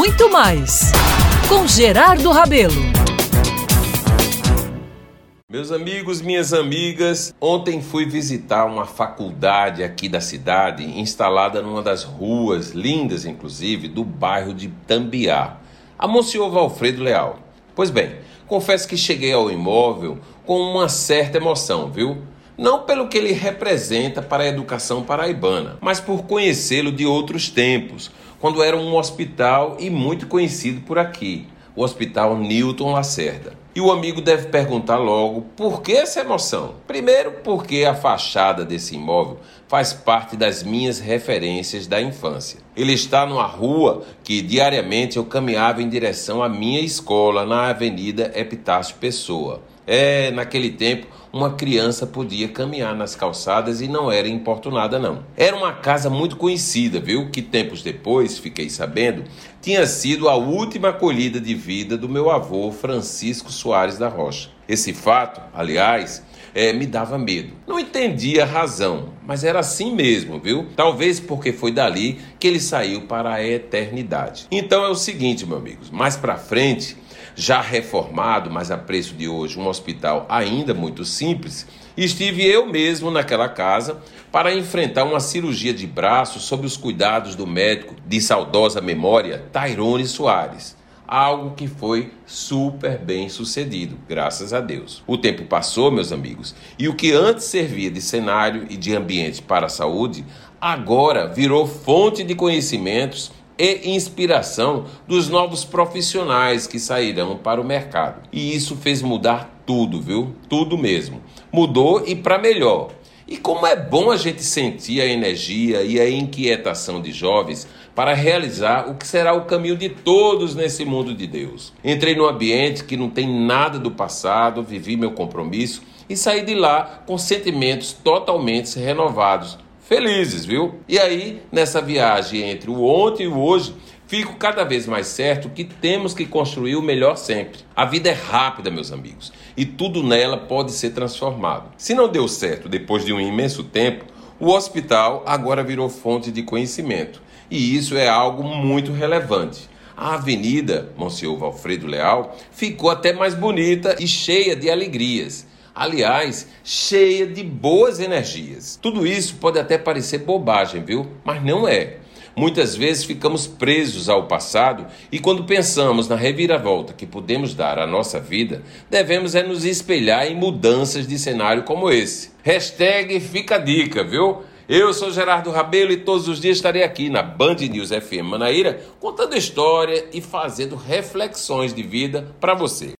muito mais com Gerardo Rabelo. Meus amigos, minhas amigas, ontem fui visitar uma faculdade aqui da cidade, instalada numa das ruas, lindas inclusive, do bairro de Tambiá, a Monsenhor Valfredo Leal. Pois bem, confesso que cheguei ao imóvel com uma certa emoção, viu? Não pelo que ele representa para a educação paraibana, mas por conhecê-lo de outros tempos, quando era um hospital e muito conhecido por aqui o Hospital Newton Lacerda. E o amigo deve perguntar logo por que essa emoção? Primeiro, porque a fachada desse imóvel faz parte das minhas referências da infância. Ele está numa rua que diariamente eu caminhava em direção à minha escola na Avenida Epitácio Pessoa. É, naquele tempo, uma criança podia caminhar nas calçadas e não era importunada, não. Era uma casa muito conhecida, viu? Que tempos depois, fiquei sabendo, tinha sido a última acolhida de vida do meu avô Francisco Soares da Rocha. Esse fato, aliás, é, me dava medo. Não entendia a razão, mas era assim mesmo, viu? Talvez porque foi dali que ele saiu para a eternidade. Então é o seguinte, meus amigos, mais para frente já reformado, mas a preço de hoje, um hospital ainda muito simples, estive eu mesmo naquela casa para enfrentar uma cirurgia de braço sob os cuidados do médico de saudosa memória, Tairone Soares. Algo que foi super bem sucedido, graças a Deus. O tempo passou, meus amigos, e o que antes servia de cenário e de ambiente para a saúde, agora virou fonte de conhecimentos e inspiração dos novos profissionais que sairão para o mercado. E isso fez mudar tudo, viu? Tudo mesmo. Mudou e para melhor. E como é bom a gente sentir a energia e a inquietação de jovens para realizar o que será o caminho de todos nesse mundo de Deus. Entrei num ambiente que não tem nada do passado, vivi meu compromisso e saí de lá com sentimentos totalmente renovados felizes, viu? E aí, nessa viagem entre o ontem e o hoje, fico cada vez mais certo que temos que construir o melhor sempre. A vida é rápida, meus amigos, e tudo nela pode ser transformado. Se não deu certo depois de um imenso tempo, o hospital agora virou fonte de conhecimento, e isso é algo muito relevante. A avenida Monsenhor Valfredo Leal ficou até mais bonita e cheia de alegrias aliás, cheia de boas energias. Tudo isso pode até parecer bobagem, viu? Mas não é. Muitas vezes ficamos presos ao passado e quando pensamos na reviravolta que podemos dar à nossa vida, devemos é nos espelhar em mudanças de cenário como esse. Hashtag fica a dica, viu? Eu sou Gerardo Rabelo e todos os dias estarei aqui na Band News FM Manaíra contando história e fazendo reflexões de vida para você.